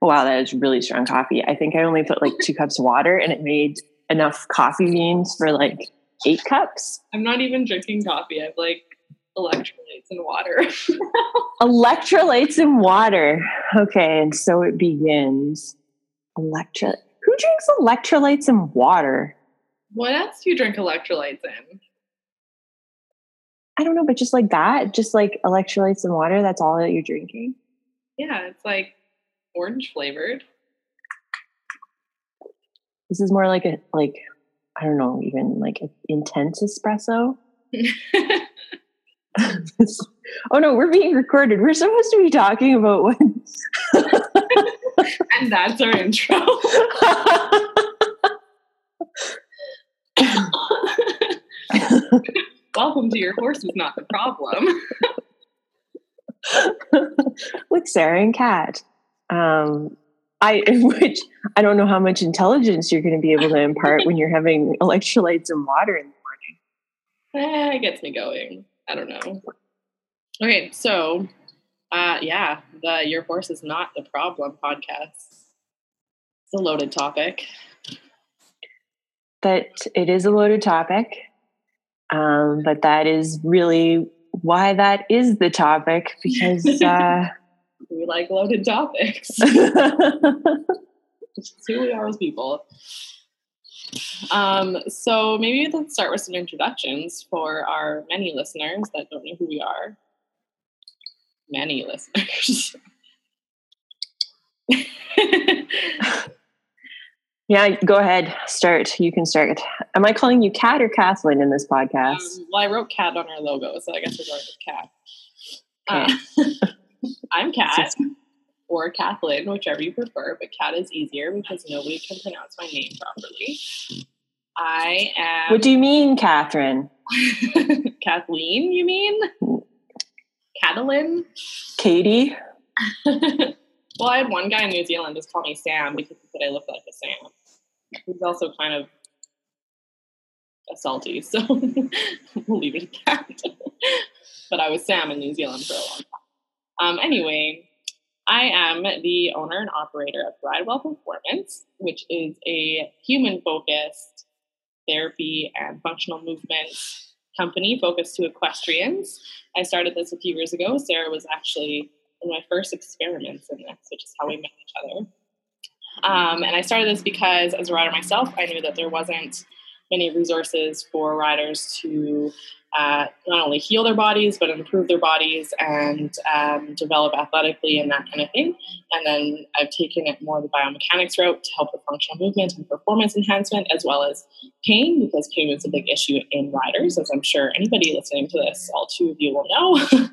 Wow, that is really strong coffee. I think I only put like two cups of water and it made enough coffee beans for like eight cups. I'm not even drinking coffee. I have like electrolytes and water. electrolytes and water. Okay, and so it begins. Electro. Who drinks electrolytes and water? What else do you drink electrolytes in? I don't know, but just like that, just like electrolytes and water, that's all that you're drinking. Yeah, it's like orange flavored. This is more like a like I don't know, even like an intense espresso. oh no, we're being recorded. We're supposed to be talking about what. and that's our intro. Welcome to Your Horse is Not the Problem. With Sarah and Kat. Um, I which I don't know how much intelligence you're going to be able to impart when you're having electrolytes and water in the morning. Eh, it gets me going. I don't know. Okay, so uh, yeah, the Your Horse is Not the Problem podcast. It's a loaded topic. But it is a loaded topic. Um, but that is really why that is the topic because uh, we like loaded topics. It's who we are as people. Um, so maybe let's start with some introductions for our many listeners that don't know who we are. Many listeners. Yeah, go ahead. Start. You can start. Am I calling you Kat or Kathleen in this podcast? Um, well, I wrote Kat on our logo, so I guess we're going with Kat. Uh, I'm Kat or Kathleen, whichever you prefer, but Kat is easier because nobody can pronounce my name properly. I am. What do you mean, Catherine? Kathleen, you mean? Catalin? Katie? well, I had one guy in New Zealand just call me Sam because he said I look like a Sam he's also kind of a salty, so we'll leave it at that. but I was Sam in New Zealand for a long time. Um, anyway, I am the owner and operator of Ridewell Performance, which is a human focused therapy and functional movement company focused to equestrians. I started this a few years ago. Sarah was actually one of my first experiments in this, which is how we met each other. Um, and I started this because, as a rider myself, I knew that there wasn't many resources for riders to uh, not only heal their bodies but improve their bodies and um, develop athletically and that kind of thing. And then I've taken it more the biomechanics route to help with functional movement and performance enhancement, as well as pain, because pain is a big issue in riders, as I'm sure anybody listening to this, all two of you will know.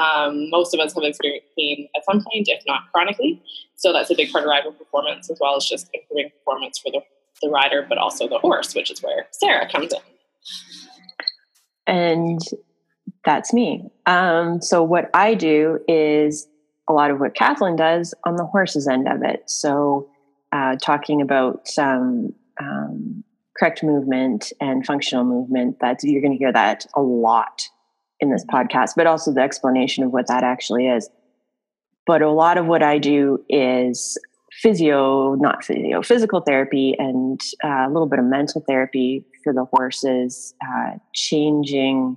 um, most of us have experienced pain at some point, if not chronically. So that's a big part of rider performance, as well as just improving performance for the, the rider, but also the horse, which is where Sarah comes in. And that's me. Um, so what I do is a lot of what Kathleen does on the horse's end of it. So uh, talking about um, um, correct movement and functional movement, that's you're going to hear that a lot in this podcast, but also the explanation of what that actually is. But a lot of what I do is physio, not physio, physical therapy and uh, a little bit of mental therapy for the horses, uh, changing,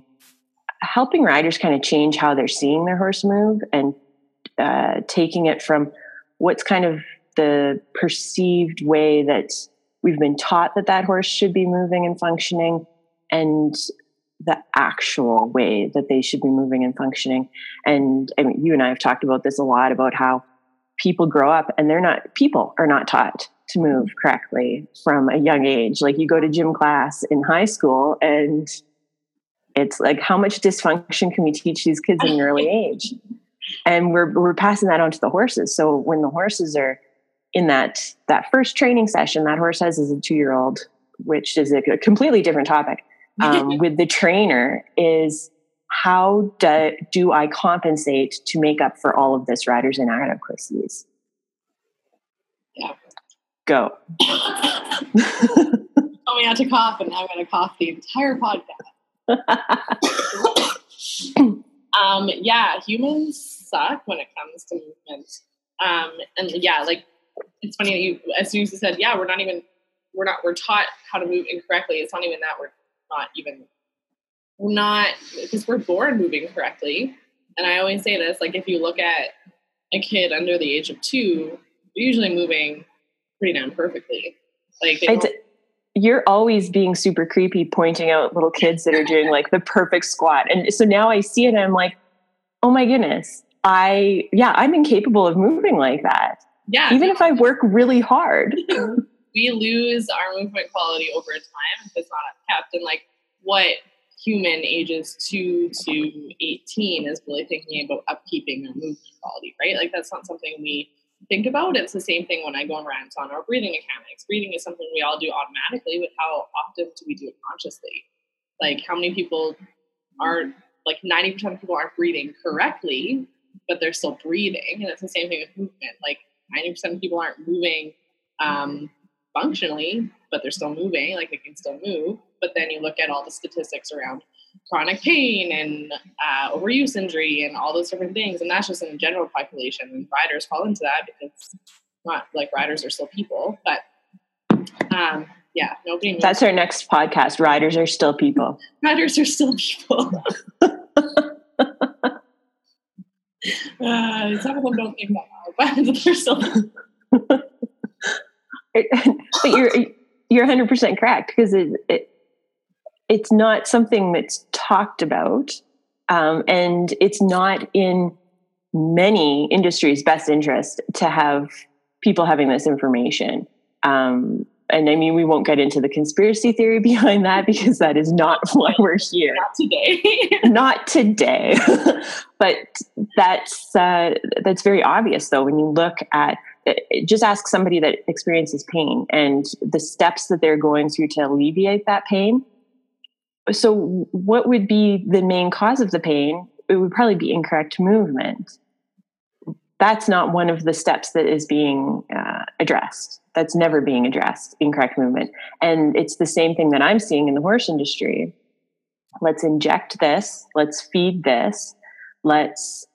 helping riders kind of change how they're seeing their horse move and uh, taking it from what's kind of the perceived way that we've been taught that that horse should be moving and functioning and the actual way that they should be moving and functioning. And I mean, you and I have talked about this a lot about how people grow up and they're not, people are not taught to move correctly from a young age. Like you go to gym class in high school and it's like, how much dysfunction can we teach these kids in an early age? And we're, we're passing that on to the horses. So when the horses are in that, that first training session, that horse has as a two year old, which is a completely different topic um, with the trainer is how do, do I compensate to make up for all of this rider's inadequacies? Yeah. Go. Told me not to cough, and now I'm going to cough the entire podcast. um, yeah, humans suck when it comes to movement Um, and yeah, like it's funny that you, as soon as you said, yeah, we're not even, we're not, we're taught how to move incorrectly. It's not even that we're not even, not, because we're born moving correctly. And I always say this, like if you look at a kid under the age of two, they're usually moving pretty damn perfectly. Like you're always being super creepy, pointing out little kids that are doing like the perfect squat. And so now I see it and I'm like, oh my goodness, I, yeah, I'm incapable of moving like that. Yeah. Even if I work really hard. we lose our movement quality over time if it's not kept. And like what human ages two to 18 is really thinking about upkeeping their movement quality, right? Like that's not something we think about. It's the same thing when I go on rants on our breathing mechanics. Breathing is something we all do automatically, but how often do we do it consciously? Like how many people aren't like 90% of people aren't breathing correctly, but they're still breathing. And it's the same thing with movement. Like 90% of people aren't moving um, functionally, but they're still moving, like they can still move. But then you look at all the statistics around chronic pain and uh, overuse injury and all those different things. And that's just in the general population. And riders fall into that because not like riders are still people, but um, yeah, nobody. That's our next podcast. Riders are still people. Riders are still people. uh, some of them don't think that well, but they're still. but you're you're 100 percent correct because it, it it's not something that's talked about, um, and it's not in many industries' best interest to have people having this information. Um, and I mean, we won't get into the conspiracy theory behind that because that is not why we're here. Not today. not today. but that's uh, that's very obvious, though, when you look at just ask somebody that experiences pain and the steps that they're going through to alleviate that pain so what would be the main cause of the pain? It would probably be incorrect movement. That's not one of the steps that is being uh, addressed. That's never being addressed incorrect movement. And it's the same thing that i'm seeing in the horse industry. Let's inject this. Let's feed this. Let's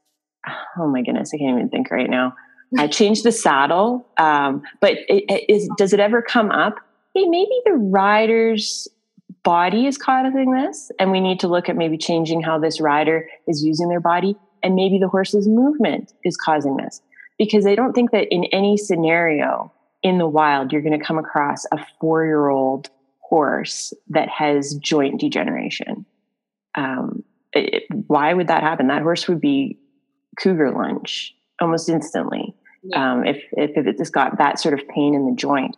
oh my goodness i can't even think right now. I changed the saddle um, but it, it is, does it ever come up? Hey maybe the riders body is causing this and we need to look at maybe changing how this rider is using their body and maybe the horse's movement is causing this. Because i don't think that in any scenario in the wild you're going to come across a four year old horse that has joint degeneration. Um, it, why would that happen? That horse would be cougar lunch almost instantly. Yeah. um, if, if, if it just got that sort of pain in the joint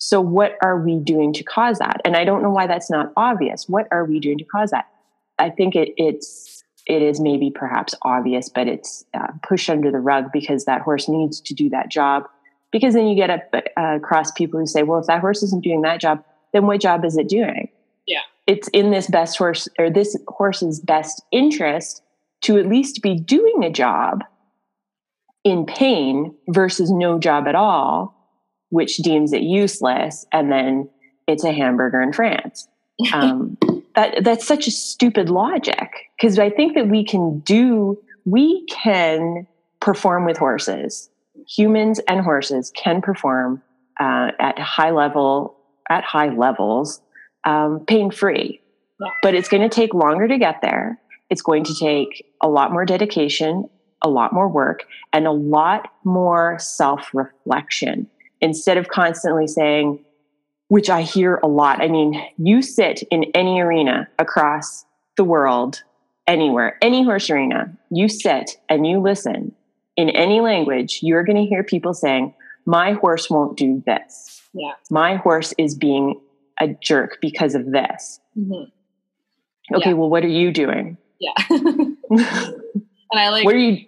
so, what are we doing to cause that? And I don't know why that's not obvious. What are we doing to cause that? I think it, it's it is maybe perhaps obvious, but it's uh, pushed under the rug because that horse needs to do that job. Because then you get up uh, across people who say, "Well, if that horse isn't doing that job, then what job is it doing?" Yeah, it's in this best horse or this horse's best interest to at least be doing a job in pain versus no job at all which deems it useless, and then it's a hamburger in France. Um, that that's such a stupid logic because I think that we can do we can perform with horses. Humans and horses can perform uh, at high level at high levels um, pain free, yeah. but it's going to take longer to get there. It's going to take a lot more dedication, a lot more work, and a lot more self reflection instead of constantly saying, which I hear a lot. I mean, you sit in any arena across the world, anywhere, any horse arena, you sit and you listen in any language, you're going to hear people saying, My horse won't do this. Yeah. My horse is being a jerk because of this. Mm-hmm. Okay, yeah. well, what are you doing? Yeah. and I like, what are you?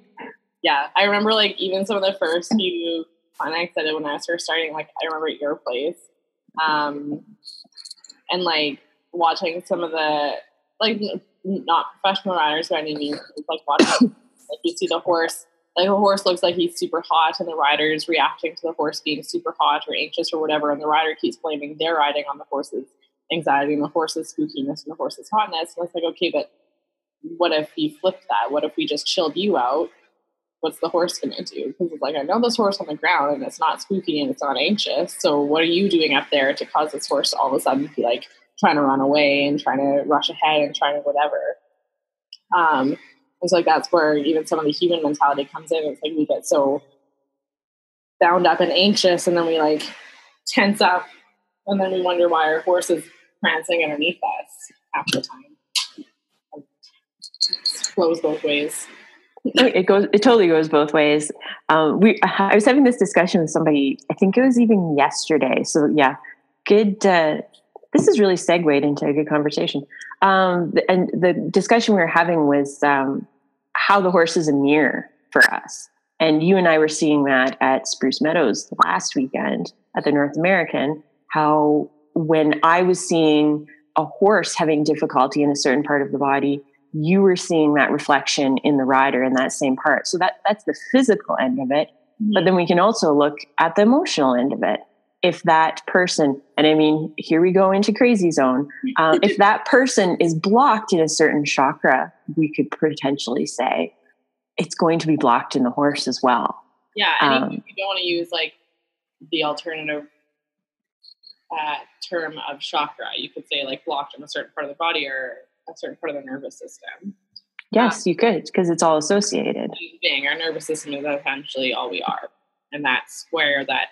Yeah, I remember like even some of the first few fun. I said it when I was first starting. Like I remember at your place, um, and like watching some of the like not professional riders by any means, like watching like you see the horse. Like a horse looks like he's super hot, and the rider is reacting to the horse being super hot or anxious or whatever, and the rider keeps blaming their riding on the horse's anxiety and the horse's spookiness and the horse's hotness. And it's like, okay, but what if we flipped that? What if we just chilled you out what's the horse going to do? Because it's like, I know this horse on the ground and it's not spooky and it's not anxious. So what are you doing up there to cause this horse to all of a sudden be like trying to run away and trying to rush ahead and trying to whatever? Um, it's like that's where even some of the human mentality comes in. It's like we get so bound up and anxious and then we like tense up and then we wonder why our horse is prancing underneath us half the time. It flows both ways. It goes it totally goes both ways. Um, we i was having this discussion with somebody i think it was even yesterday so yeah. Good uh, this is really segued into a good conversation. Um, and the discussion we were having was um, how the horse is a mirror for us. And you and i were seeing that at spruce meadows last weekend at the north american how when i was seeing a horse having difficulty in a certain part of the body you were seeing that reflection in the rider in that same part. So that that's the physical end of it. But then we can also look at the emotional end of it. If that person, and I mean, here we go into crazy zone. Um, if that person is blocked in a certain chakra, we could potentially say it's going to be blocked in the horse as well. Yeah, and um, you don't want to use like the alternative uh, term of chakra. You could say like blocked in a certain part of the body or a certain part of the nervous system. Yes, um, you could because it's all associated. Being our nervous system is essentially all we are, and that's where that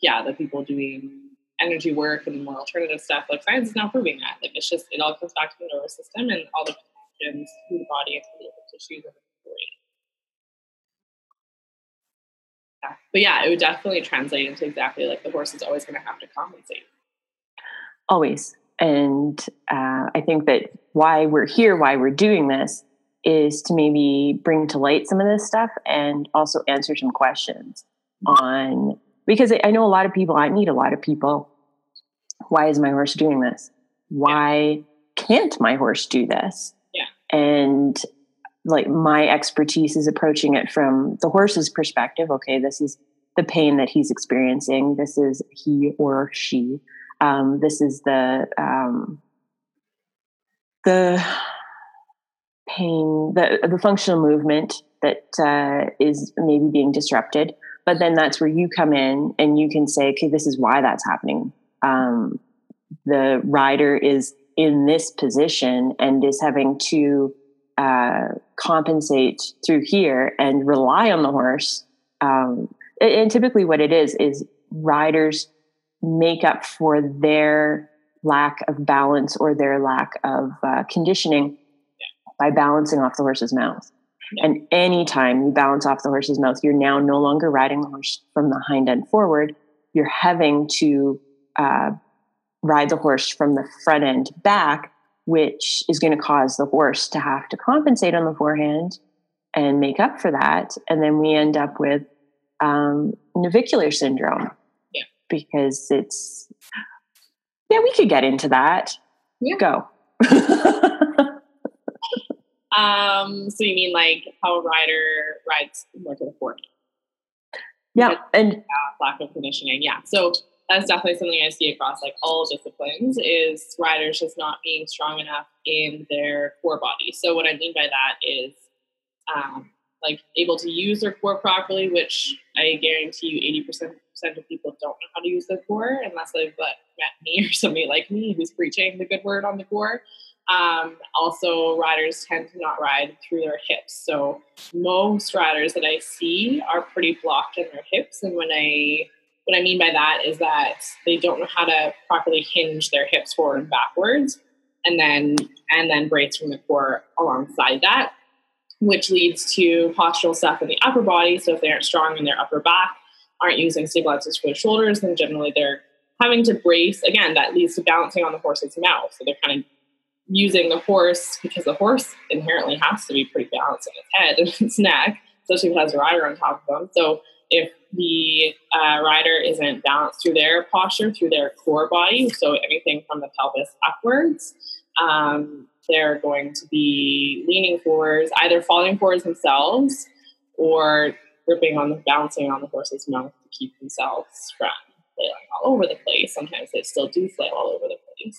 yeah, the people doing energy work and more alternative stuff like science is now proving that like it's just it all comes back to the nervous system and all the connections through the body and through the tissues of the body. Yeah. But yeah, it would definitely translate into exactly like the horse is always going to have to compensate. Always. And uh, I think that why we're here, why we're doing this, is to maybe bring to light some of this stuff and also answer some questions on because I know a lot of people, I meet a lot of people. Why is my horse doing this? Why can't my horse do this? Yeah. And like my expertise is approaching it from the horse's perspective. Okay, this is the pain that he's experiencing. This is he or she um, this is the um, the pain, the the functional movement that uh, is maybe being disrupted. But then that's where you come in and you can say, okay, this is why that's happening. Um, the rider is in this position and is having to uh, compensate through here and rely on the horse. Um, and typically, what it is is riders make up for their lack of balance or their lack of uh, conditioning by balancing off the horse's mouth. And anytime you balance off the horse's mouth, you're now no longer riding the horse from the hind end forward. You're having to uh, ride the horse from the front end back, which is going to cause the horse to have to compensate on the forehand and make up for that. And then we end up with um, navicular syndrome, because it's yeah we could get into that. Yeah. go. Um so you mean like how a rider rides more to the forehand yeah and lack of conditioning yeah. So that's definitely something i see across like all disciplines is riders just not being strong enough in their core body. So what i mean by that is um, like able to use their core properly, which I guarantee you 80% of people don't know how to use their core unless they've met me or somebody like me who's preaching the good word on the core. Um, also, riders tend to not ride through their hips. So most riders that I see are pretty blocked in their hips. And when I what I mean by that is that they don't know how to properly hinge their hips forward and backwards, and then and then brace from the core alongside that which leads to postural stuff in the upper body. So if they aren't strong in their upper back, aren't using stabilizers for the shoulders, then generally they're having to brace. Again, that leads to balancing on the horse's mouth. So they're kind of using the horse because the horse inherently has to be pretty balanced in its head and its neck, especially if it has a rider on top of them. So if the uh, rider isn't balanced through their posture, through their core body, so anything from the pelvis upwards, um, they're going to be leaning forwards, either falling forwards themselves or gripping on the bouncing on the horse's mouth to keep themselves from flailing all over the place. Sometimes they still do flail all over the place.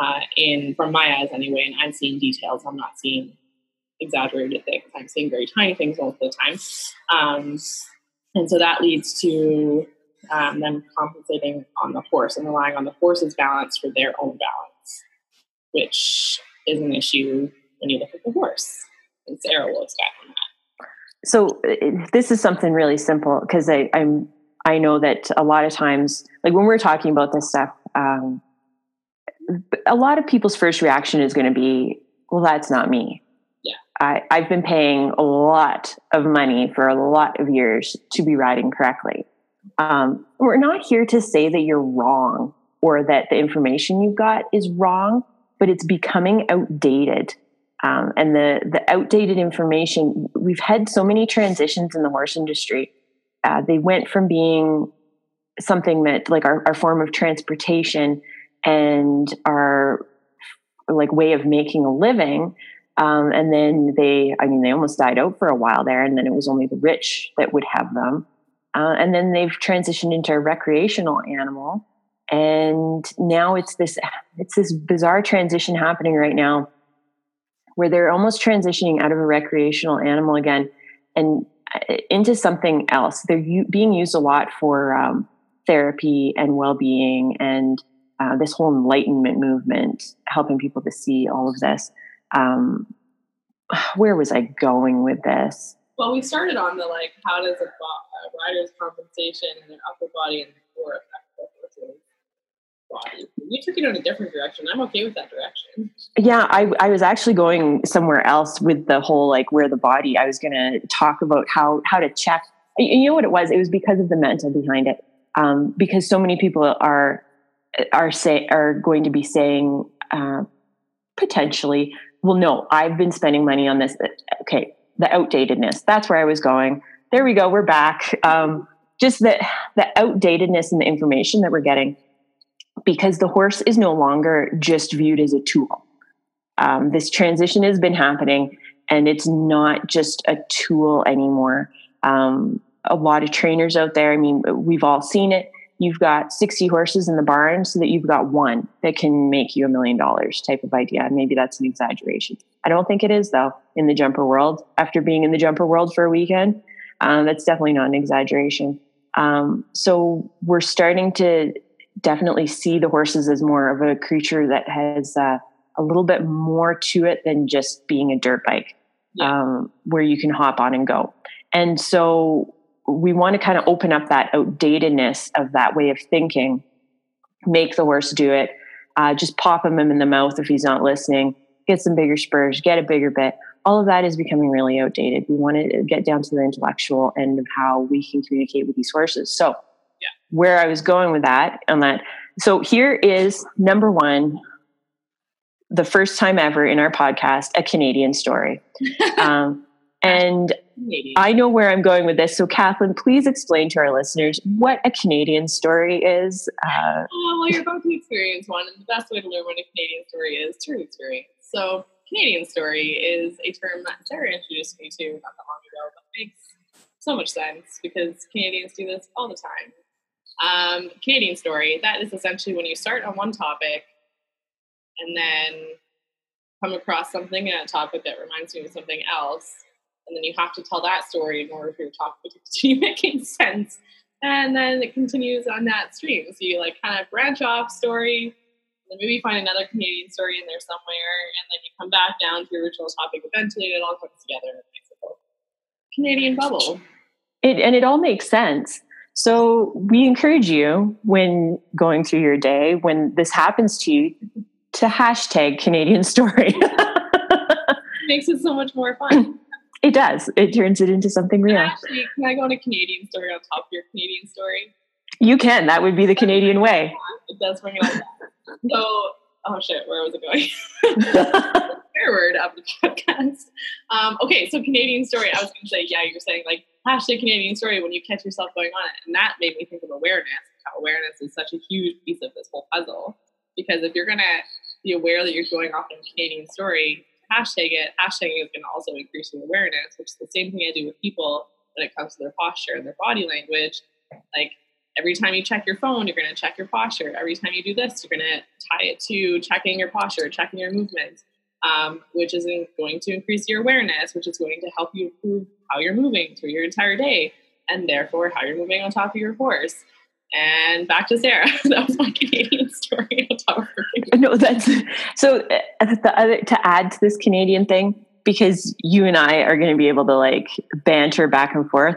Uh, in from my eyes anyway, and I'm seeing details. I'm not seeing exaggerated things. I'm seeing very tiny things most of the time. Um, and so that leads to um, them compensating on the horse and relying on the horse's balance for their own balance, which is an issue when you look at the horse. And Sarah will So this is something really simple because I'm I know that a lot of times, like when we're talking about this stuff, um, a lot of people's first reaction is going to be, "Well, that's not me." Yeah, I, I've been paying a lot of money for a lot of years to be riding correctly. Um, we're not here to say that you're wrong or that the information you've got is wrong, but it's becoming outdated. Um, and the the outdated information, we've had so many transitions in the horse industry. Uh, they went from being something that like our, our form of transportation and our like way of making a living um, and then they i mean they almost died out for a while there and then it was only the rich that would have them uh, and then they've transitioned into a recreational animal and now it's this it's this bizarre transition happening right now where they're almost transitioning out of a recreational animal again and uh, into something else. They're u- being used a lot for um, therapy and well-being and uh, this whole enlightenment movement helping people to see all of this. Um, where was i going with this? Well, we started on the like, how does a, a rider's compensation and their upper body and core affect You took it in a different direction. I'm okay with that direction. Yeah, I, I was actually going somewhere else with the whole like where the body. I was going to talk about how how to check. You know what it was? It was because of the mental behind it. Um, because so many people are are say are going to be saying uh, potentially, well, no, I've been spending money on this. Okay, the outdatedness. That's where I was going. There we go. We're back. Um, just the the outdatedness and the information that we're getting, because the horse is no longer just viewed as a tool. Um, this transition has been happening, and it's not just a tool anymore. Um, a lot of trainers out there. I mean, we've all seen it. You've got 60 horses in the barn so that you've got one that can make you a million dollars type of idea. Maybe that's an exaggeration. I don't think it is, though, in the jumper world. After being in the jumper world for a weekend, um, that's definitely not an exaggeration. Um, so we're starting to definitely see the horses as more of a creature that has uh, a little bit more to it than just being a dirt bike yeah. um, where you can hop on and go. And so we want to kind of open up that outdatedness of that way of thinking, make the horse do it, uh, just pop him in the mouth if he's not listening, get some bigger spurs, get a bigger bit. All of that is becoming really outdated. We want to get down to the intellectual end of how we can communicate with these horses. So. Where I was going with that, on that, so here is number one, the first time ever in our podcast, a Canadian story. um, and Canadian. I know where I'm going with this. So, Kathleen, please explain to our listeners what a Canadian story is. Uh, oh, well, you're about to experience one, and the best way to learn what a Canadian story is through experience. So, Canadian story is a term that Sarah introduced me to not that long ago, but makes so much sense because Canadians do this all the time. Um, Canadian story, that is essentially when you start on one topic and then come across something in a topic that reminds you of something else and then you have to tell that story in order for your topic to continue making sense. And then it continues on that stream. So you like kind of branch off story, then maybe find another Canadian story in there somewhere, and then you come back down to your original topic eventually, and it all comes together and makes a whole Canadian bubble. It, and it all makes sense. So we encourage you when going through your day, when this happens to you, to hashtag Canadian story. makes it so much more fun. It does. It turns it into something real. Actually, can I go on a Canadian story on top of your Canadian story? You can. That would be the Canadian way. It does bring it up. So, oh shit, where was it going? Forward of the podcast. Um, okay, so Canadian story. I was going to say, yeah, you're saying like hashtag Canadian story when you catch yourself going on it, and that made me think of awareness. How awareness is such a huge piece of this whole puzzle. Because if you're going to be aware that you're going off on a Canadian story, hashtag it, hashtagging is going to also increase your awareness, which is the same thing I do with people when it comes to their posture and their body language. Like every time you check your phone, you're going to check your posture. Every time you do this, you're going to tie it to checking your posture, checking your movements. Um, which is going to increase your awareness, which is going to help you improve how you're moving through your entire day, and therefore how you're moving on top of your horse. And back to Sarah. that was my Canadian story on top of her. No, that's so. Uh, the other to add to this Canadian thing, because you and I are going to be able to like banter back and forth.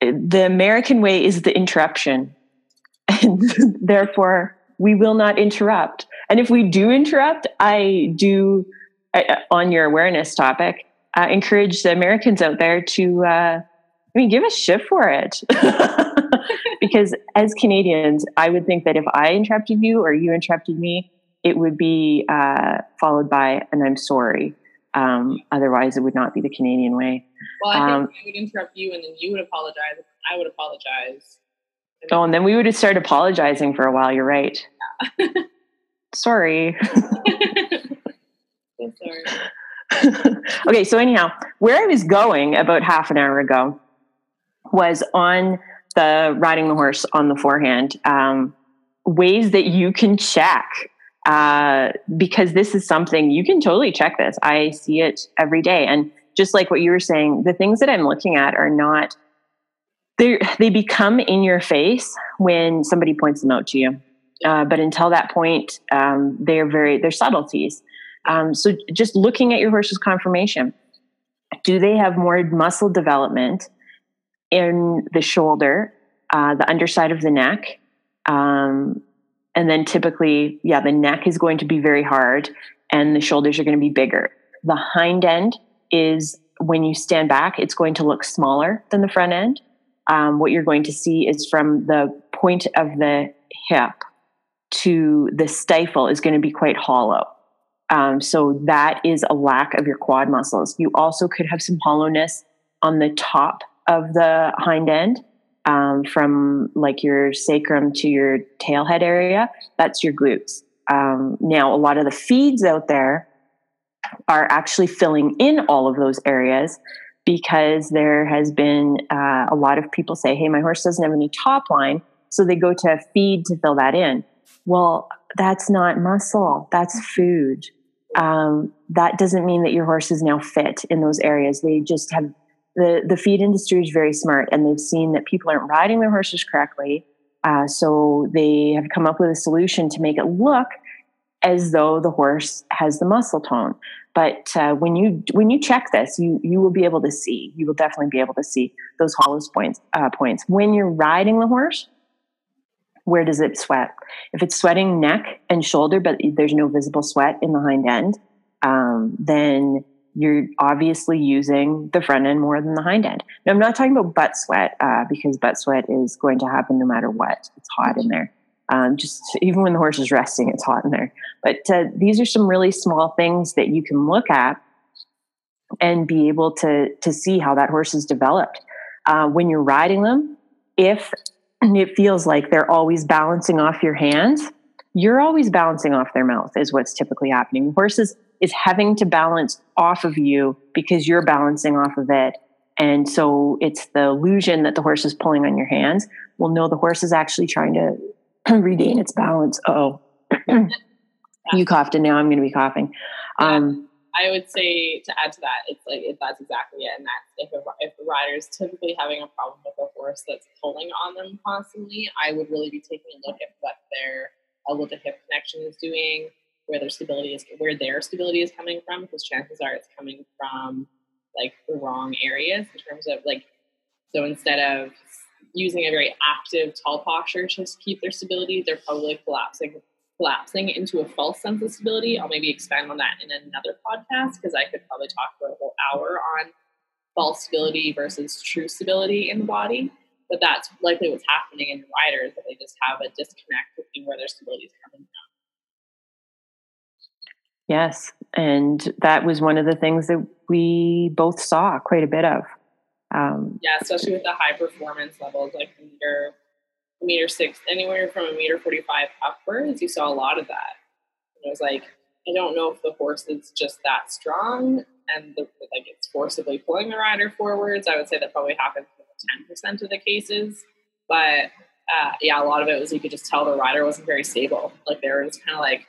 The American way is the interruption, and therefore we will not interrupt. And if we do interrupt, I do uh, on your awareness topic. Uh, encourage the Americans out there to, uh, I mean, give a shit for it. because as Canadians, I would think that if I interrupted you or you interrupted me, it would be uh, followed by an I'm sorry. Um, otherwise, it would not be the Canadian way. Well, I um, think I would interrupt you and then you would apologize. I would apologize. Oh, and then we would have started apologizing for a while. You're right. Yeah. sorry. sorry. okay, so anyhow, where I was going about half an hour ago was on the riding the horse on the forehand. Um, ways that you can check uh, because this is something you can totally check this. I see it every day. And just like what you were saying, the things that I'm looking at are not, they they become in your face when somebody points them out to you. Uh, but until that point, um, they're very, they're subtleties. Um, so just looking at your horse's conformation, do they have more muscle development in the shoulder, uh, the underside of the neck? Um, and then typically, yeah, the neck is going to be very hard and the shoulders are going to be bigger. The hind end is when you stand back, it's going to look smaller than the front end. Um, what you're going to see is from the point of the hip to the stifle is going to be quite hollow. Um, so that is a lack of your quad muscles. You also could have some hollowness on the top of the hind end um, from like your sacrum to your tailhead area, that's your glutes. Um, now, a lot of the feeds out there are actually filling in all of those areas because there has been uh, a lot of people say, hey, my horse doesn't have any top line. So they go to feed to fill that in. Well, that's not muscle, that's food. Um, that doesn't mean that your horse is now fit in those areas. They just have the the feed industry is very smart, and they've seen that people aren't riding their horses correctly. Uh, so they have come up with a solution to make it look as though the horse has the muscle tone. But uh, when you when you check this, you you will be able to see. You will definitely be able to see those hollow points. Uh, points when you're riding the horse. Where does it sweat? If it's sweating neck and shoulder, but there's no visible sweat in the hind end, um, then you're obviously using the front end more than the hind end. Now, I'm not talking about butt sweat uh, because butt sweat is going to happen no matter what. It's hot in there. Um, just even when the horse is resting, it's hot in there. But uh, these are some really small things that you can look at and be able to to see how that horse is developed. Uh, when you're riding them, if it feels like they're always balancing off your hands, you're always balancing off their mouth, is what's typically happening. Horses is having to balance off of you because you're balancing off of it. And so it's the illusion that the horse is pulling on your hands. Well, no, the horse is actually trying to regain its balance. Oh, you coughed, and now I'm going to be coughing. Um, I would say to add to that, it's like if that's exactly it, and that's if a, if the rider is typically having a problem with a horse that's pulling on them constantly, I would really be taking a look at what their a what the hip connection is doing, where their stability is where their stability is coming from because chances are it's coming from like the wrong areas in terms of like so instead of using a very active tall posture to keep their stability they're probably collapsing collapsing into a false sense of stability i'll maybe expand on that in another podcast because i could probably talk for a whole hour on false stability versus true stability in the body but that's likely what's happening in riders that they just have a disconnect between where their stability is coming from Yes. And that was one of the things that we both saw quite a bit of. Um, yeah, especially with the high performance levels, like a meter, six, anywhere from a meter 45 upwards, you saw a lot of that. And it was like, I don't know if the horse is just that strong and the, like it's forcibly pulling the rider forwards. I would say that probably happens in 10% of the cases. But uh, yeah, a lot of it was you could just tell the rider wasn't very stable. Like they were just kind of like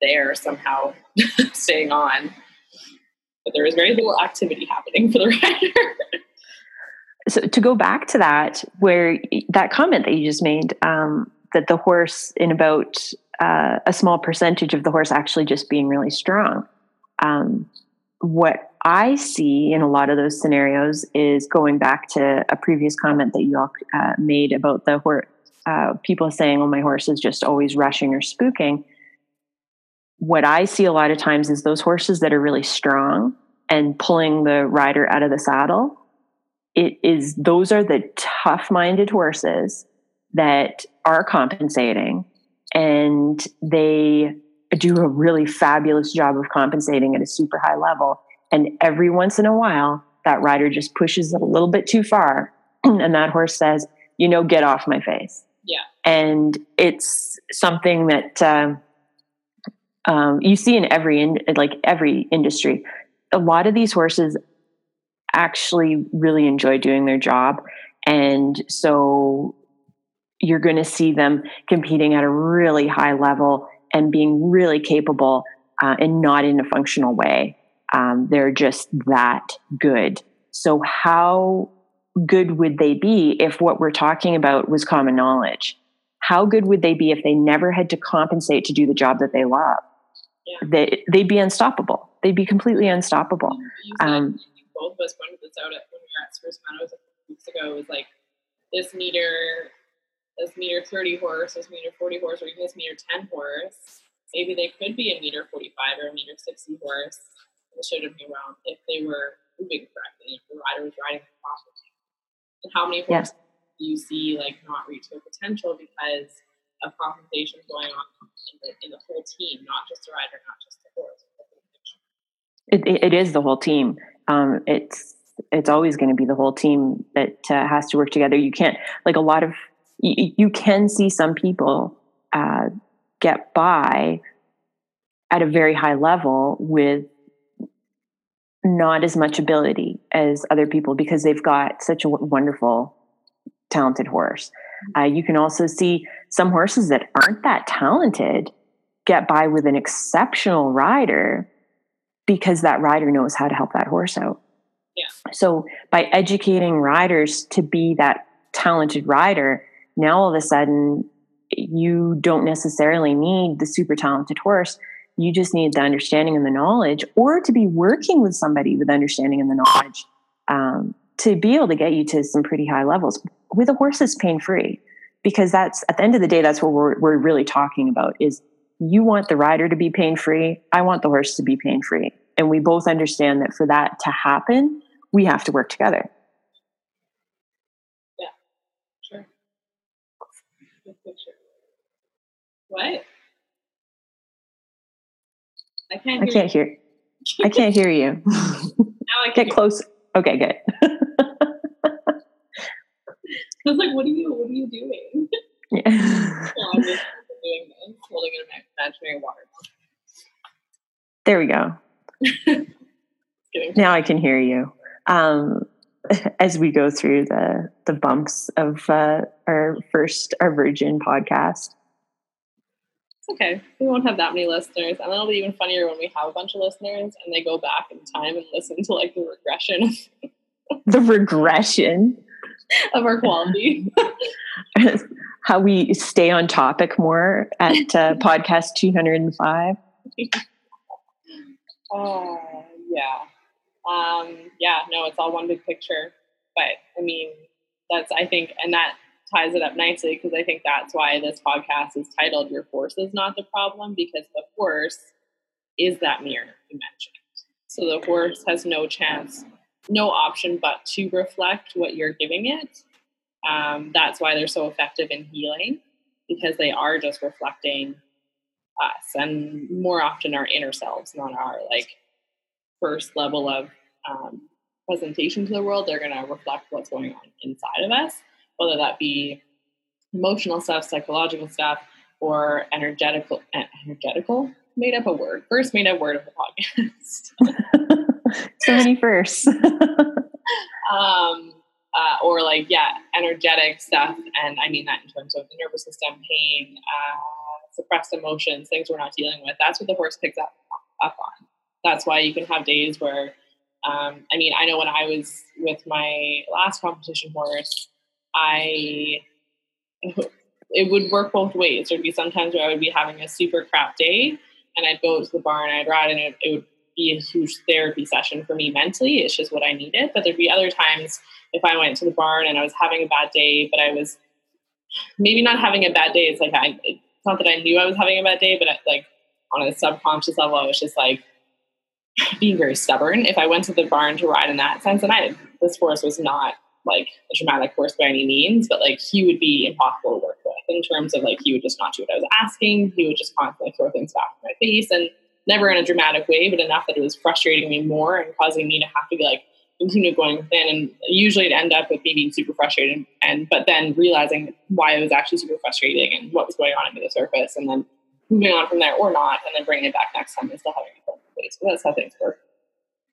there somehow staying on. But there was very little activity happening for the rider. so to go back to that, where that comment that you just made, um, that the horse in about uh, a small percentage of the horse actually just being really strong. Um, what I see in a lot of those scenarios is going back to a previous comment that you all uh, made about the horse, uh, people saying, "Oh, my horse is just always rushing or spooking." What I see a lot of times is those horses that are really strong and pulling the rider out of the saddle. It is those are the tough-minded horses that are compensating, and they do a really fabulous job of compensating at a super high level and every once in a while, that rider just pushes it a little bit too far. and that horse says, you know, get off my face. Yeah. And it's something that um, um, you see in every, in, like every industry. A lot of these horses actually really enjoy doing their job. And so you're going to see them competing at a really high level and being really capable uh, and not in a functional way. Um, they're just that good. So, how good would they be if what we're talking about was common knowledge? How good would they be if they never had to compensate to do the job that they love? Yeah. They, they'd be unstoppable. They'd be completely unstoppable. Um, both of us pointed this out at, when we were at Spruce Meadows a few weeks ago. It was like this meter, this meter 30 horse, this meter 40 horse, or even this meter 10 horse. Maybe they could be a meter 45 or a meter 60 horse It should have been around if they were moving correctly, if the rider was riding properly. And how many horses yes. do you see like not reach their potential because of compensation going on in the, in the whole team, not just the rider, not just the horse. It, it is the whole team. Um, it's it's always going to be the whole team that uh, has to work together. You can't like a lot of you, you can see some people uh, get by at a very high level with not as much ability as other people because they've got such a wonderful, talented horse. Uh, you can also see some horses that aren't that talented get by with an exceptional rider because that rider knows how to help that horse out. Yeah. So by educating riders to be that talented rider, now all of a sudden you don't necessarily need the super talented horse you just need the understanding and the knowledge, or to be working with somebody with understanding and the knowledge um, to be able to get you to some pretty high levels. With a horse, it's pain free because that's at the end of the day, that's what we're, we're really talking about is you want the rider to be pain free. I want the horse to be pain free. And we both understand that for that to happen, we have to work together. Yeah, sure. What? I can't. I can't hear. I can't hear you. now I get close. Okay, good. I was like, "What are you? What are you doing?" Yeah. Doing this, holding an imaginary water. There we go. now I can hear you. Um, as we go through the the bumps of uh, our first our Virgin podcast it's okay. We won't have that many listeners. And then it'll be even funnier when we have a bunch of listeners and they go back in time and listen to like the regression. the regression of our quality. How we stay on topic more at uh, podcast 205. Oh, uh, yeah. Um, yeah, no, it's all one big picture. But I mean, that's, I think, and that ties it up nicely because I think that's why this podcast is titled Your Horse is Not the Problem because the horse is that mirror you mentioned. So the horse has no chance, no option but to reflect what you're giving it. Um, that's why they're so effective in healing because they are just reflecting us and more often our inner selves, not our like first level of um, presentation to the world. They're going to reflect what's going on inside of us whether that be emotional stuff, psychological stuff, or energetical. Energetical made up a word. First made up word of the podcast. so many firsts. um, uh, or like yeah, energetic stuff, and I mean that in terms of the nervous system, pain, uh, suppressed emotions, things we're not dealing with. That's what the horse picks up up on. That's why you can have days where, um, I mean, I know when I was with my last competition horse, I it would work both ways. There'd be sometimes where I would be having a super crap day, and I'd go to the barn, I'd ride, and it, it would be a huge therapy session for me mentally. It's just what I needed. But there'd be other times if I went to the barn and I was having a bad day, but I was maybe not having a bad day. It's like I, it's not that I knew I was having a bad day, but I, like on a subconscious level, I was just like being very stubborn. If I went to the barn to ride in that sense, and I this horse was not like a dramatic horse by any means, but like he would be impossible to work with in terms of like he would just not do what I was asking. He would just constantly throw things back in my face and never in a dramatic way, but enough that it was frustrating me more and causing me to have to be like continue going within and usually it end up with me being super frustrated and but then realizing why it was actually super frustrating and what was going on under the surface and then moving on from there or not and then bringing it back next time and still having it in place. So that's how things work.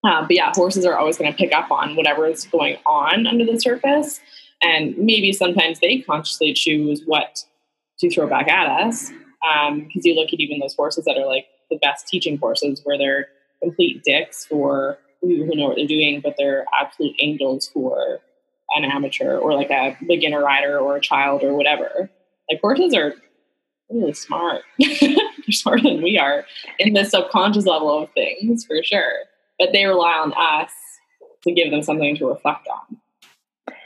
Uh, but yeah, horses are always going to pick up on whatever is going on under the surface. And maybe sometimes they consciously choose what to throw back at us. Because um, you look at even those horses that are like the best teaching horses, where they're complete dicks for who know what they're doing, but they're absolute angels for an amateur or like a beginner rider or a child or whatever. Like horses are really smart. they're smarter than we are in the subconscious level of things for sure but they rely on us to give them something to reflect on.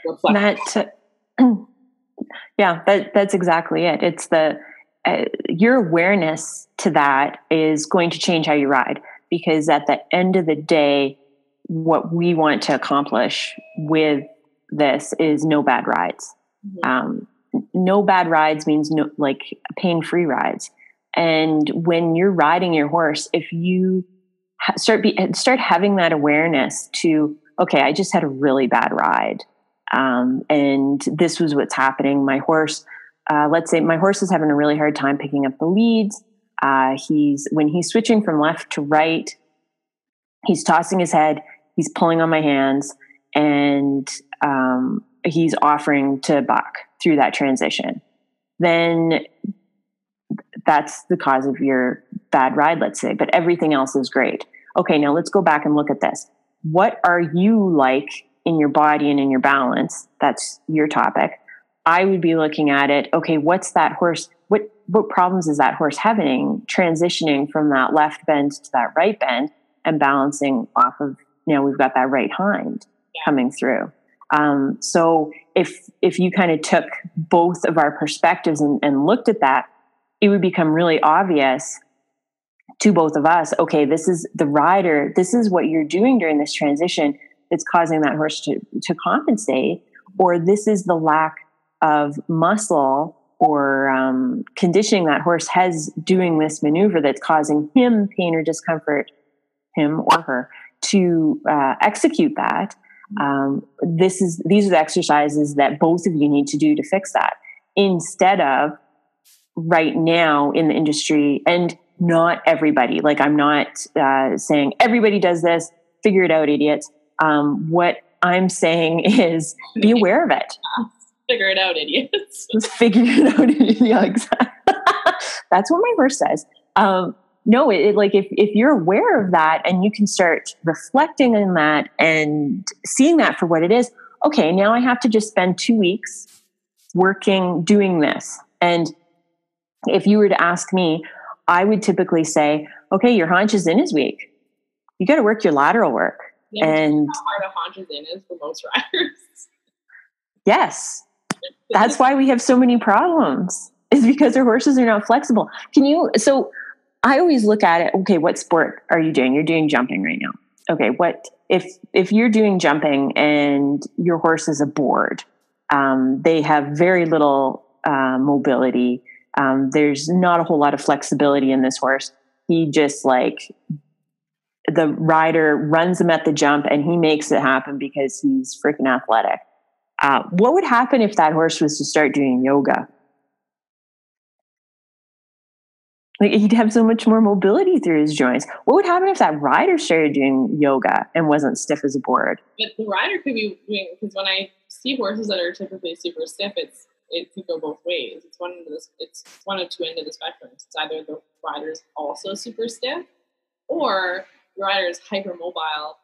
Reflect that, on. yeah, that, that's exactly it. It's the uh, your awareness to that is going to change how you ride because at the end of the day, what we want to accomplish with this is no bad rides. Mm-hmm. Um, no bad rides means no like pain free rides. And when you're riding your horse, if you start be, start having that awareness to okay i just had a really bad ride um, and this was what's happening my horse uh, let's say my horse is having a really hard time picking up the leads uh, he's when he's switching from left to right he's tossing his head he's pulling on my hands and um, he's offering to buck through that transition then that's the cause of your bad ride, let's say, but everything else is great. Okay, now let's go back and look at this. What are you like in your body and in your balance? That's your topic. I would be looking at it, okay, what's that horse? What what problems is that horse having transitioning from that left bend to that right bend and balancing off of, you know, we've got that right hind coming through. Um, so if if you kind of took both of our perspectives and, and looked at that, it would become really obvious to both of us okay this is the rider this is what you're doing during this transition that's causing that horse to, to compensate or this is the lack of muscle or um, conditioning that horse has doing this maneuver that's causing him pain or discomfort him or her to uh, execute that um, this is these are the exercises that both of you need to do to fix that. Instead of right now in the industry and not everybody like i'm not uh, saying everybody does this figure it out idiots. Um, what i'm saying is be aware of it figure it out idiots figure it out idiots. that's what my verse says um, no it, it, like if, if you're aware of that and you can start reflecting on that and seeing that for what it is okay now i have to just spend two weeks working doing this and if you were to ask me, I would typically say, okay, your haunch is in is weak. You got to work your lateral work. Yeah, and how hard a haunch is in is for most riders. Yes. That's why we have so many problems, is because our horses are not flexible. Can you, so I always look at it, okay, what sport are you doing? You're doing jumping right now. Okay, what, if, if you're doing jumping and your horse is a board, um, they have very little uh, mobility um, there's not a whole lot of flexibility in this horse. He just like the rider runs him at the jump and he makes it happen because he's freaking athletic. Uh, what would happen if that horse was to start doing yoga? Like he'd have so much more mobility through his joints. What would happen if that rider started doing yoga and wasn't stiff as a board? But the rider could be doing because when I see horses that are typically super stiff, it's it could go both ways. It's one of the it's one of two ends of the spectrum. It's either the rider is also super stiff, or the rider is hypermobile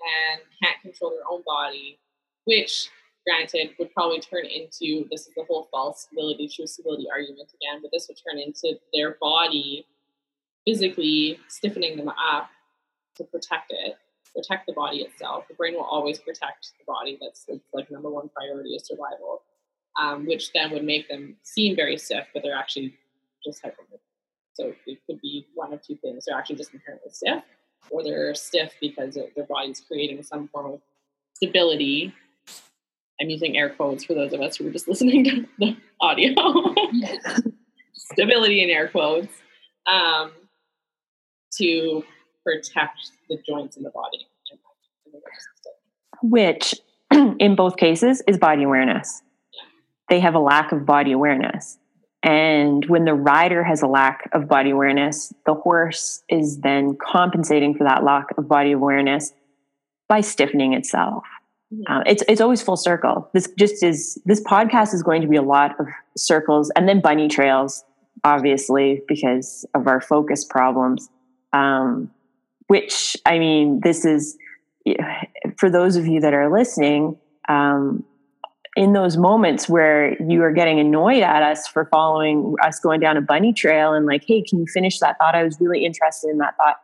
and can't control their own body, which granted would probably turn into this is the whole false stability, true stability argument again, but this would turn into their body physically stiffening them up to protect it, protect the body itself. The brain will always protect the body. That's, that's like number one priority is survival, um, which then would make them seem very stiff, but they're actually just hypermobile. So it could be one of two things. They're actually just inherently stiff, or they're stiff because their body's creating some form of stability. I'm using air quotes for those of us who are just listening to the audio. stability in air quotes um, to protect the joints in the body. Which, in both cases, is body awareness. Yeah. They have a lack of body awareness. And when the rider has a lack of body awareness, the horse is then compensating for that lack of body awareness by stiffening itself. Uh, it's it's always full circle. This just is this podcast is going to be a lot of circles and then bunny trails, obviously because of our focus problems. Um, which I mean, this is for those of you that are listening. Um, in those moments where you are getting annoyed at us for following us going down a bunny trail and like, hey, can you finish that thought? I was really interested in that thought.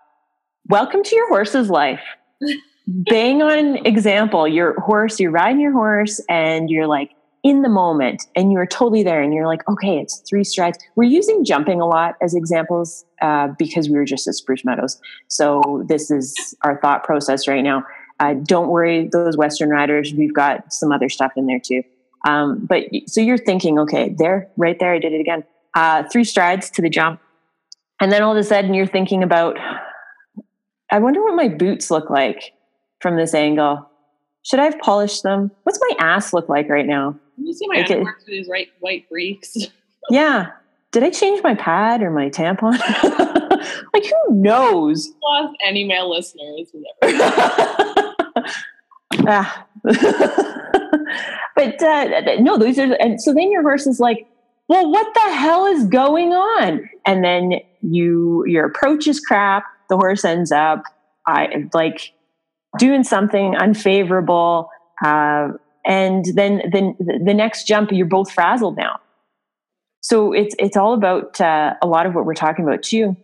Welcome to your horse's life. Bang on example. Your horse, you're riding your horse and you're like in the moment and you're totally there and you're like, okay, it's three strides. We're using jumping a lot as examples uh, because we were just at Spruce Meadows. So this is our thought process right now. Uh, don't worry, those Western riders, we've got some other stuff in there too. Um, but so you're thinking, okay, there, right there, I did it again. Uh, three strides to the jump. And then all of a sudden you're thinking about, I wonder what my boots look like from this angle. Should I have polished them? What's my ass look like right now? You see my like underwear with these right white breaks. yeah. Did I change my pad or my tampon? like who knows? Lost any male listeners. ah. but uh, no, those are, and so then your horse is like, well, what the hell is going on? And then you, your approach is crap. The horse ends up, I like doing something unfavorable. Uh, and then, the next jump, you're both frazzled now. So it's, it's all about uh, a lot of what we're talking about too.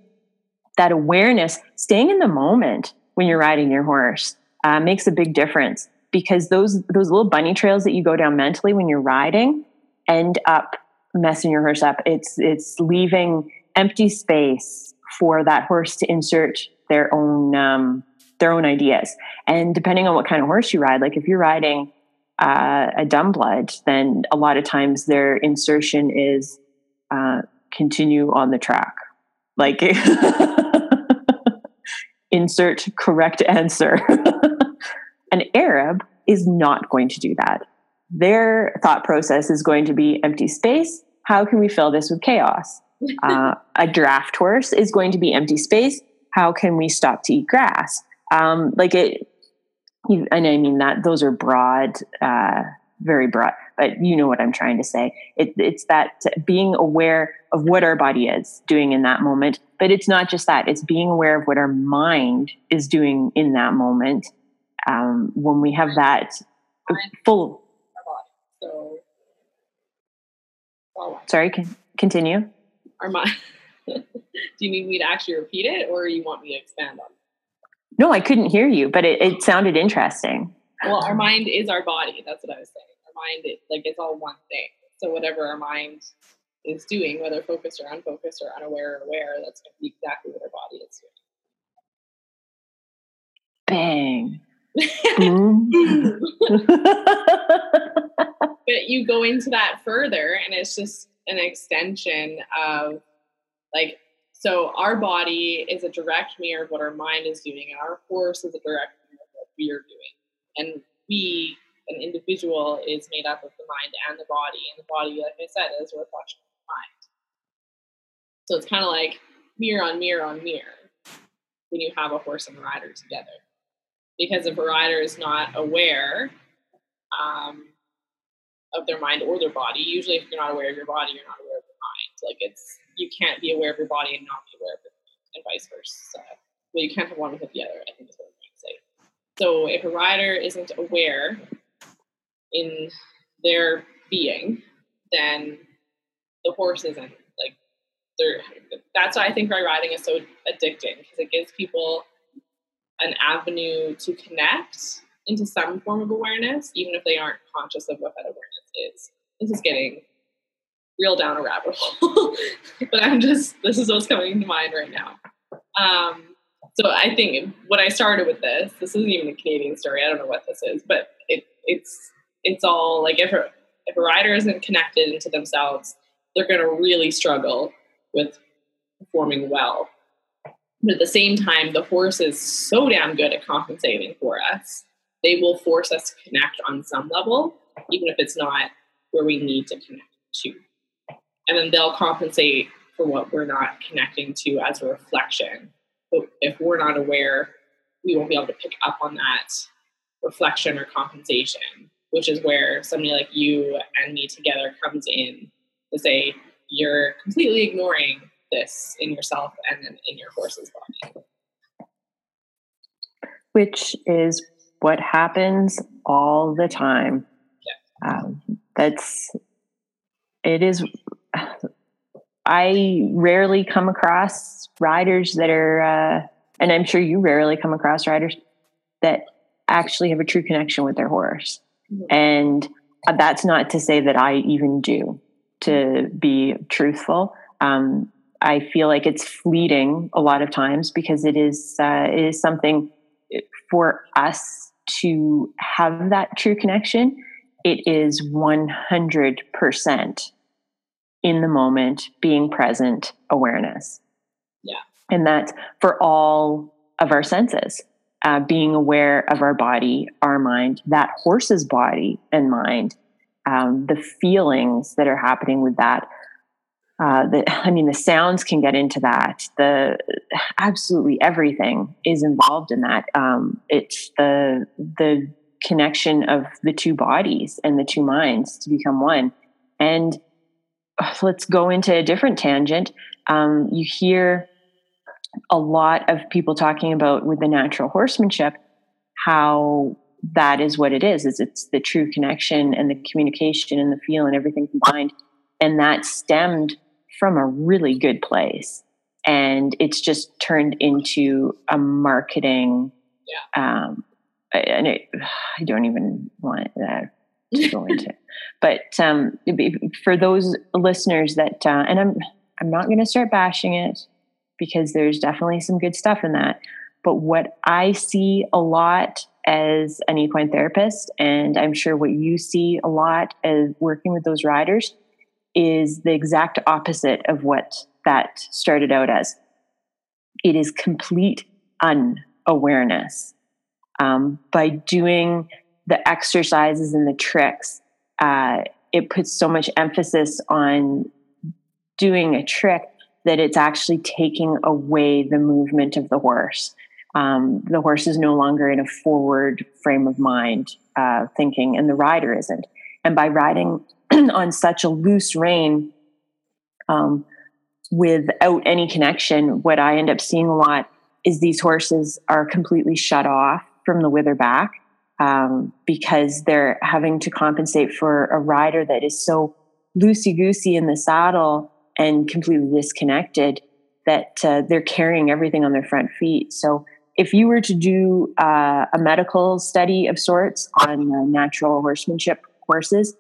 That awareness, staying in the moment when you're riding your horse uh, makes a big difference because those those little bunny trails that you go down mentally when you're riding end up messing your horse up. It's it's leaving empty space for that horse to insert their own um, their own ideas. And depending on what kind of horse you ride, like if you're riding uh, a dumb blood, then a lot of times their insertion is uh, continue on the track, like insert correct answer. An Arab is not going to do that. Their thought process is going to be empty space. How can we fill this with chaos? Uh, a draft horse is going to be empty space. How can we stop to eat grass? Um, like it, and I mean that those are broad, uh, very broad, but you know what I'm trying to say. It, it's that being aware of what our body is doing in that moment, but it's not just that. It's being aware of what our mind is doing in that moment um, when we have that full. So, sorry, can continue. Our mind. Do you need me to actually repeat it, or you want me to expand on? it? No, I couldn't hear you, but it, it sounded interesting. Well, our mind is our body. That's what I was saying. Our mind, is, like, it's all one thing. So whatever our mind is doing, whether focused or unfocused or unaware or aware, that's going to be exactly what our body is doing. Bang. Mm-hmm. but you go into that further and it's just an extension of like so our body is a direct mirror of what our mind is doing and our horse is a direct mirror of what we are doing and we an individual is made up of the mind and the body and the body like i said is a reflection of the mind so it's kind of like mirror on mirror on mirror when you have a horse and a rider together because if a rider is not aware, um, of their mind or their body. Usually, if you're not aware of your body, you're not aware of your mind. Like it's you can't be aware of your body and not be aware of mind, and vice versa. Well, you can't have one without the other. I think is what I'm trying to say. So if a rider isn't aware in their being, then the horse isn't like they're. That's why I think riding is so addicting because it gives people an avenue to connect into some form of awareness, even if they aren't conscious of what that awareness is. This is getting real down a rabbit hole, but I'm just, this is what's coming to mind right now. Um, so I think what I started with this, this isn't even a Canadian story. I don't know what this is, but it, it's, it's all like if a, if a rider isn't connected into themselves, they're going to really struggle with performing well. But at the same time, the horse is so damn good at compensating for us they will force us to connect on some level, even if it's not where we need to connect to. And then they'll compensate for what we're not connecting to as a reflection. But if we're not aware, we won't be able to pick up on that reflection or compensation, which is where somebody like you and me together comes in to say, you're completely ignoring this in yourself and then in your horse's body. Which is what happens all the time. Um, that's it is. I rarely come across riders that are, uh, and I'm sure you rarely come across riders that actually have a true connection with their horse. Mm-hmm. And that's not to say that I even do, to be truthful. Um, I feel like it's fleeting a lot of times because it is uh, it is something for us to have that true connection, it is 100% in the moment, being present awareness. Yeah. And that's for all of our senses. Uh, being aware of our body, our mind, that horse's body and mind, um, the feelings that are happening with that, uh, the, I mean, the sounds can get into that. The absolutely everything is involved in that. Um, it's the the connection of the two bodies and the two minds to become one. And let's go into a different tangent. Um, you hear a lot of people talking about with the natural horsemanship how that is what it is is it's the true connection and the communication and the feel and everything combined and that stemmed from a really good place and it's just turned into a marketing yeah. um and it, i don't even want that to go into but um for those listeners that uh, and i'm i'm not going to start bashing it because there's definitely some good stuff in that but what i see a lot as an equine therapist and i'm sure what you see a lot as working with those riders is the exact opposite of what that started out as. It is complete unawareness. Um, by doing the exercises and the tricks, uh, it puts so much emphasis on doing a trick that it's actually taking away the movement of the horse. Um, the horse is no longer in a forward frame of mind uh, thinking, and the rider isn't. And by riding on such a loose rein um, without any connection, what I end up seeing a lot is these horses are completely shut off from the wither back um, because they're having to compensate for a rider that is so loosey goosey in the saddle and completely disconnected that uh, they're carrying everything on their front feet. So if you were to do uh, a medical study of sorts on uh, natural horsemanship horses,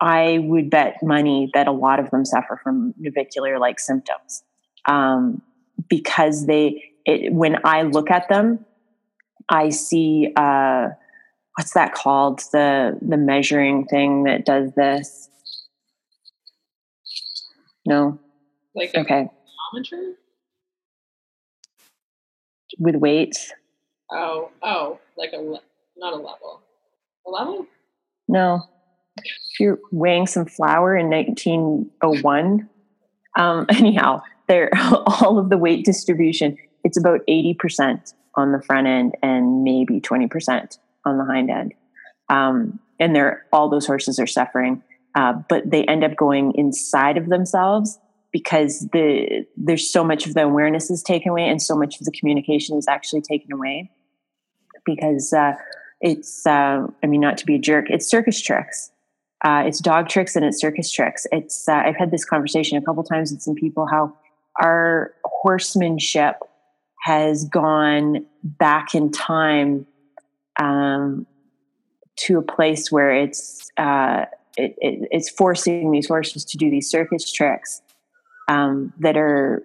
I would bet money that a lot of them suffer from navicular like symptoms um, because they, it, when I look at them, I see uh, what's that called the the measuring thing that does this. No. Like okay. Thermometer? With weights. Oh, oh, like a not a level. A level? No if you're weighing some flour in 1901, um, anyhow, there all of the weight distribution. It's about 80% on the front end and maybe 20% on the hind end. Um, and they're all those horses are suffering uh, but they end up going inside of themselves because the there's so much of the awareness is taken away and so much of the communication is actually taken away because uh, it's uh, i mean not to be a jerk it's circus tricks uh, it's dog tricks and it's circus tricks it's uh, i've had this conversation a couple times with some people how our horsemanship has gone back in time um, to a place where it's uh, it, it, it's forcing these horses to do these circus tricks um, that are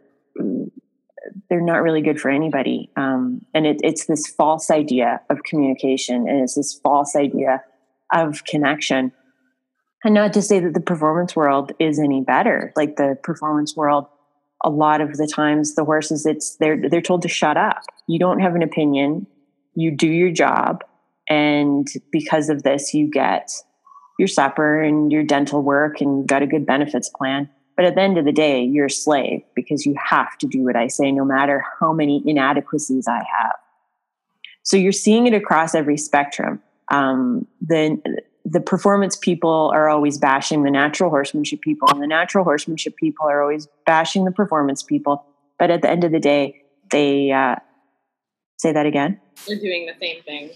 they're not really good for anybody. Um, and it, it's this false idea of communication, and it's this false idea of connection. And not to say that the performance world is any better. Like the performance world, a lot of the times the horses, it's they're they're told to shut up. You don't have an opinion. You do your job, and because of this, you get your supper and your dental work and got a good benefits plan. But at the end of the day, you're a slave because you have to do what I say, no matter how many inadequacies I have. So you're seeing it across every spectrum. Um, the the performance people are always bashing the natural horsemanship people, and the natural horsemanship people are always bashing the performance people. But at the end of the day, they uh, say that again. They're doing the same thing.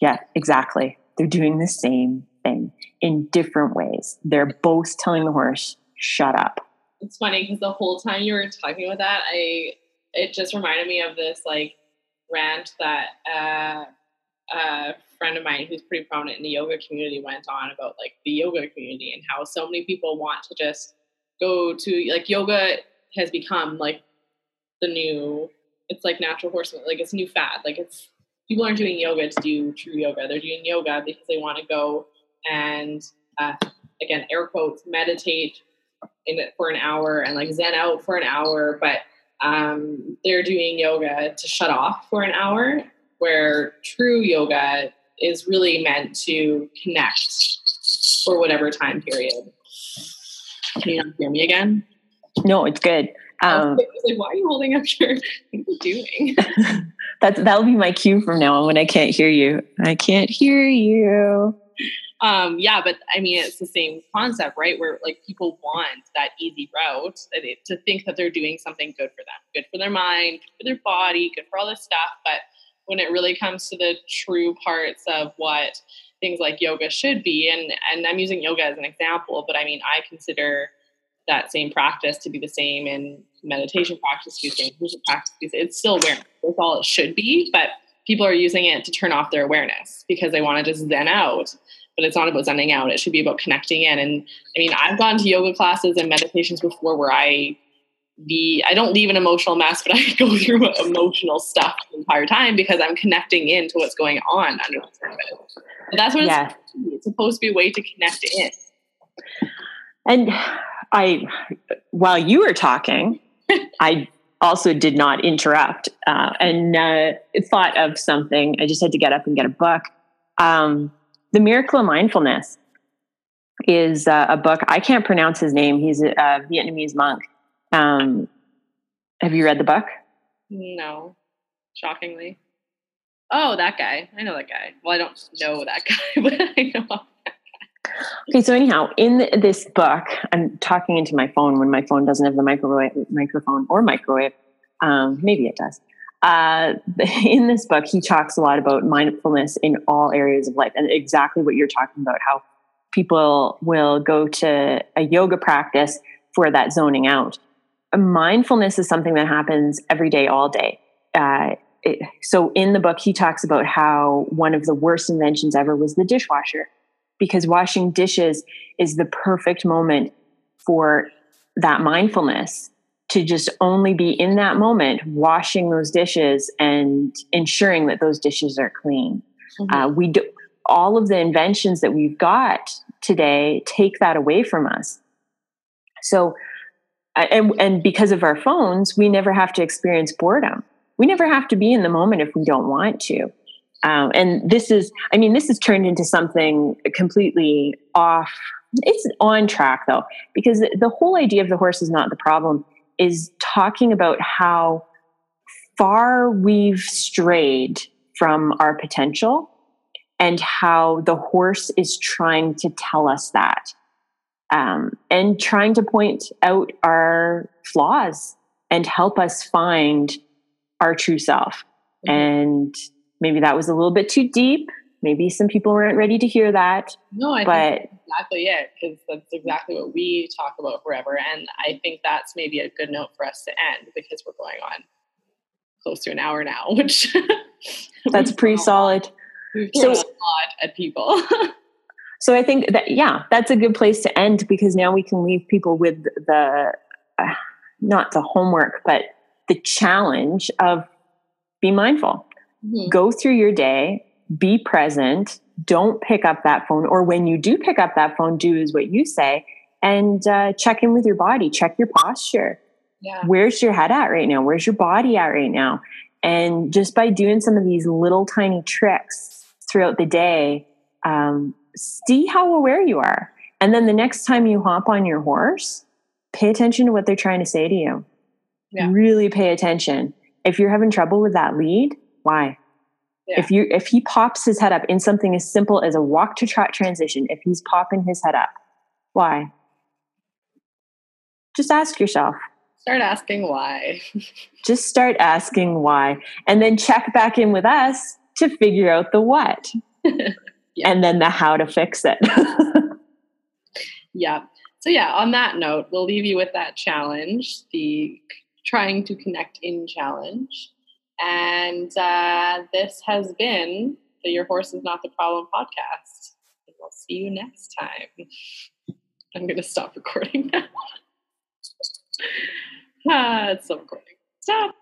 Yeah, exactly. They're doing the same thing in different ways. They're both telling the horse, shut up. It's funny because the whole time you were talking about that, I it just reminded me of this like rant that uh, a friend of mine who's pretty prominent in the yoga community went on about like the yoga community and how so many people want to just go to like yoga has become like the new it's like natural horseman like it's new fad like it's people aren't doing yoga to do true yoga they're doing yoga because they want to go and uh, again air quotes meditate in it for an hour and like zen out for an hour but um, they're doing yoga to shut off for an hour where true yoga is really meant to connect for whatever time period. Can you not hear me again? No it's good um, like, why are you holding up your? What are you doing? That's that'll be my cue from now on when I can't hear you. I can't hear you um, yeah, but I mean, it's the same concept, right? Where like people want that easy route to think that they're doing something good for them, good for their mind, good for their body, good for all this stuff. But when it really comes to the true parts of what things like yoga should be, and and I'm using yoga as an example, but I mean, I consider that same practice to be the same in meditation practice, to be the same practice. It's still awareness. That's all it should be, but people are using it to turn off their awareness because they want to just zen out but it's not about zenning out. It should be about connecting in. And I mean, I've gone to yoga classes and meditations before where I be I don't leave an emotional mess, but I go through emotional stuff the entire time because I'm connecting into what's going on under the surface. But that's what yeah. it's, it's supposed to be a way to connect in. And I, while you were talking, I also did not interrupt uh, and uh, thought of something. I just had to get up and get a book. Um, the Miracle of Mindfulness is uh, a book. I can't pronounce his name. He's a, a Vietnamese monk. Um, have you read the book? No, shockingly. Oh, that guy. I know that guy. Well, I don't know that guy, but I know. Okay, so anyhow, in this book, I'm talking into my phone when my phone doesn't have the microwave, microphone or microwave. Um, maybe it does uh, in this book, he talks a lot about mindfulness in all areas of life and exactly what you're talking about how people will go to a yoga practice for that zoning out. Mindfulness is something that happens every day, all day. Uh, it, so in the book, he talks about how one of the worst inventions ever was the dishwasher because washing dishes is the perfect moment for that mindfulness to just only be in that moment washing those dishes and ensuring that those dishes are clean. Mm-hmm. uh, we do all of the inventions that we've got today take that away from us. So and, and because of our phones we never have to experience boredom. We never have to be in the moment if we don't want to um, and this is i mean this has turned into something completely off it's on track though because the whole idea of the horse is not the problem is talking about how far we've strayed from our potential and how the horse is trying to tell us that um, and trying to point out our flaws and help us find our true self. Mm-hmm. And maybe that was a little bit too deep. Maybe some people weren't ready to hear that. No, I but, think exactly it because that's exactly what we talk about forever. And I think that's maybe a good note for us to end because we're going on close to an hour now, which that's pretty solid. We've so, a lot at people. so I think that yeah, that's a good place to end because now we can leave people with the uh, not the homework, but the challenge of be mindful. Mm-hmm. Go through your day, be present, don't pick up that phone, or when you do pick up that phone, do is what you say, and uh, check in with your body, check your posture. Yeah. Where's your head at right now? Where's your body at right now? And just by doing some of these little tiny tricks throughout the day, um, see how aware you are. And then the next time you hop on your horse, pay attention to what they're trying to say to you. Yeah. Really pay attention. If you're having trouble with that lead, why? Yeah. If you if he pops his head up in something as simple as a walk to trot transition, if he's popping his head up, why? Just ask yourself. Start asking why. Just start asking why. And then check back in with us to figure out the what. yeah. And then the how to fix it. yeah. So yeah, on that note, we'll leave you with that challenge, the trying to connect in challenge. And uh, this has been the Your Horse is Not the Problem podcast. We'll see you next time. I'm going to stop recording now. ah, it's still recording. Stop.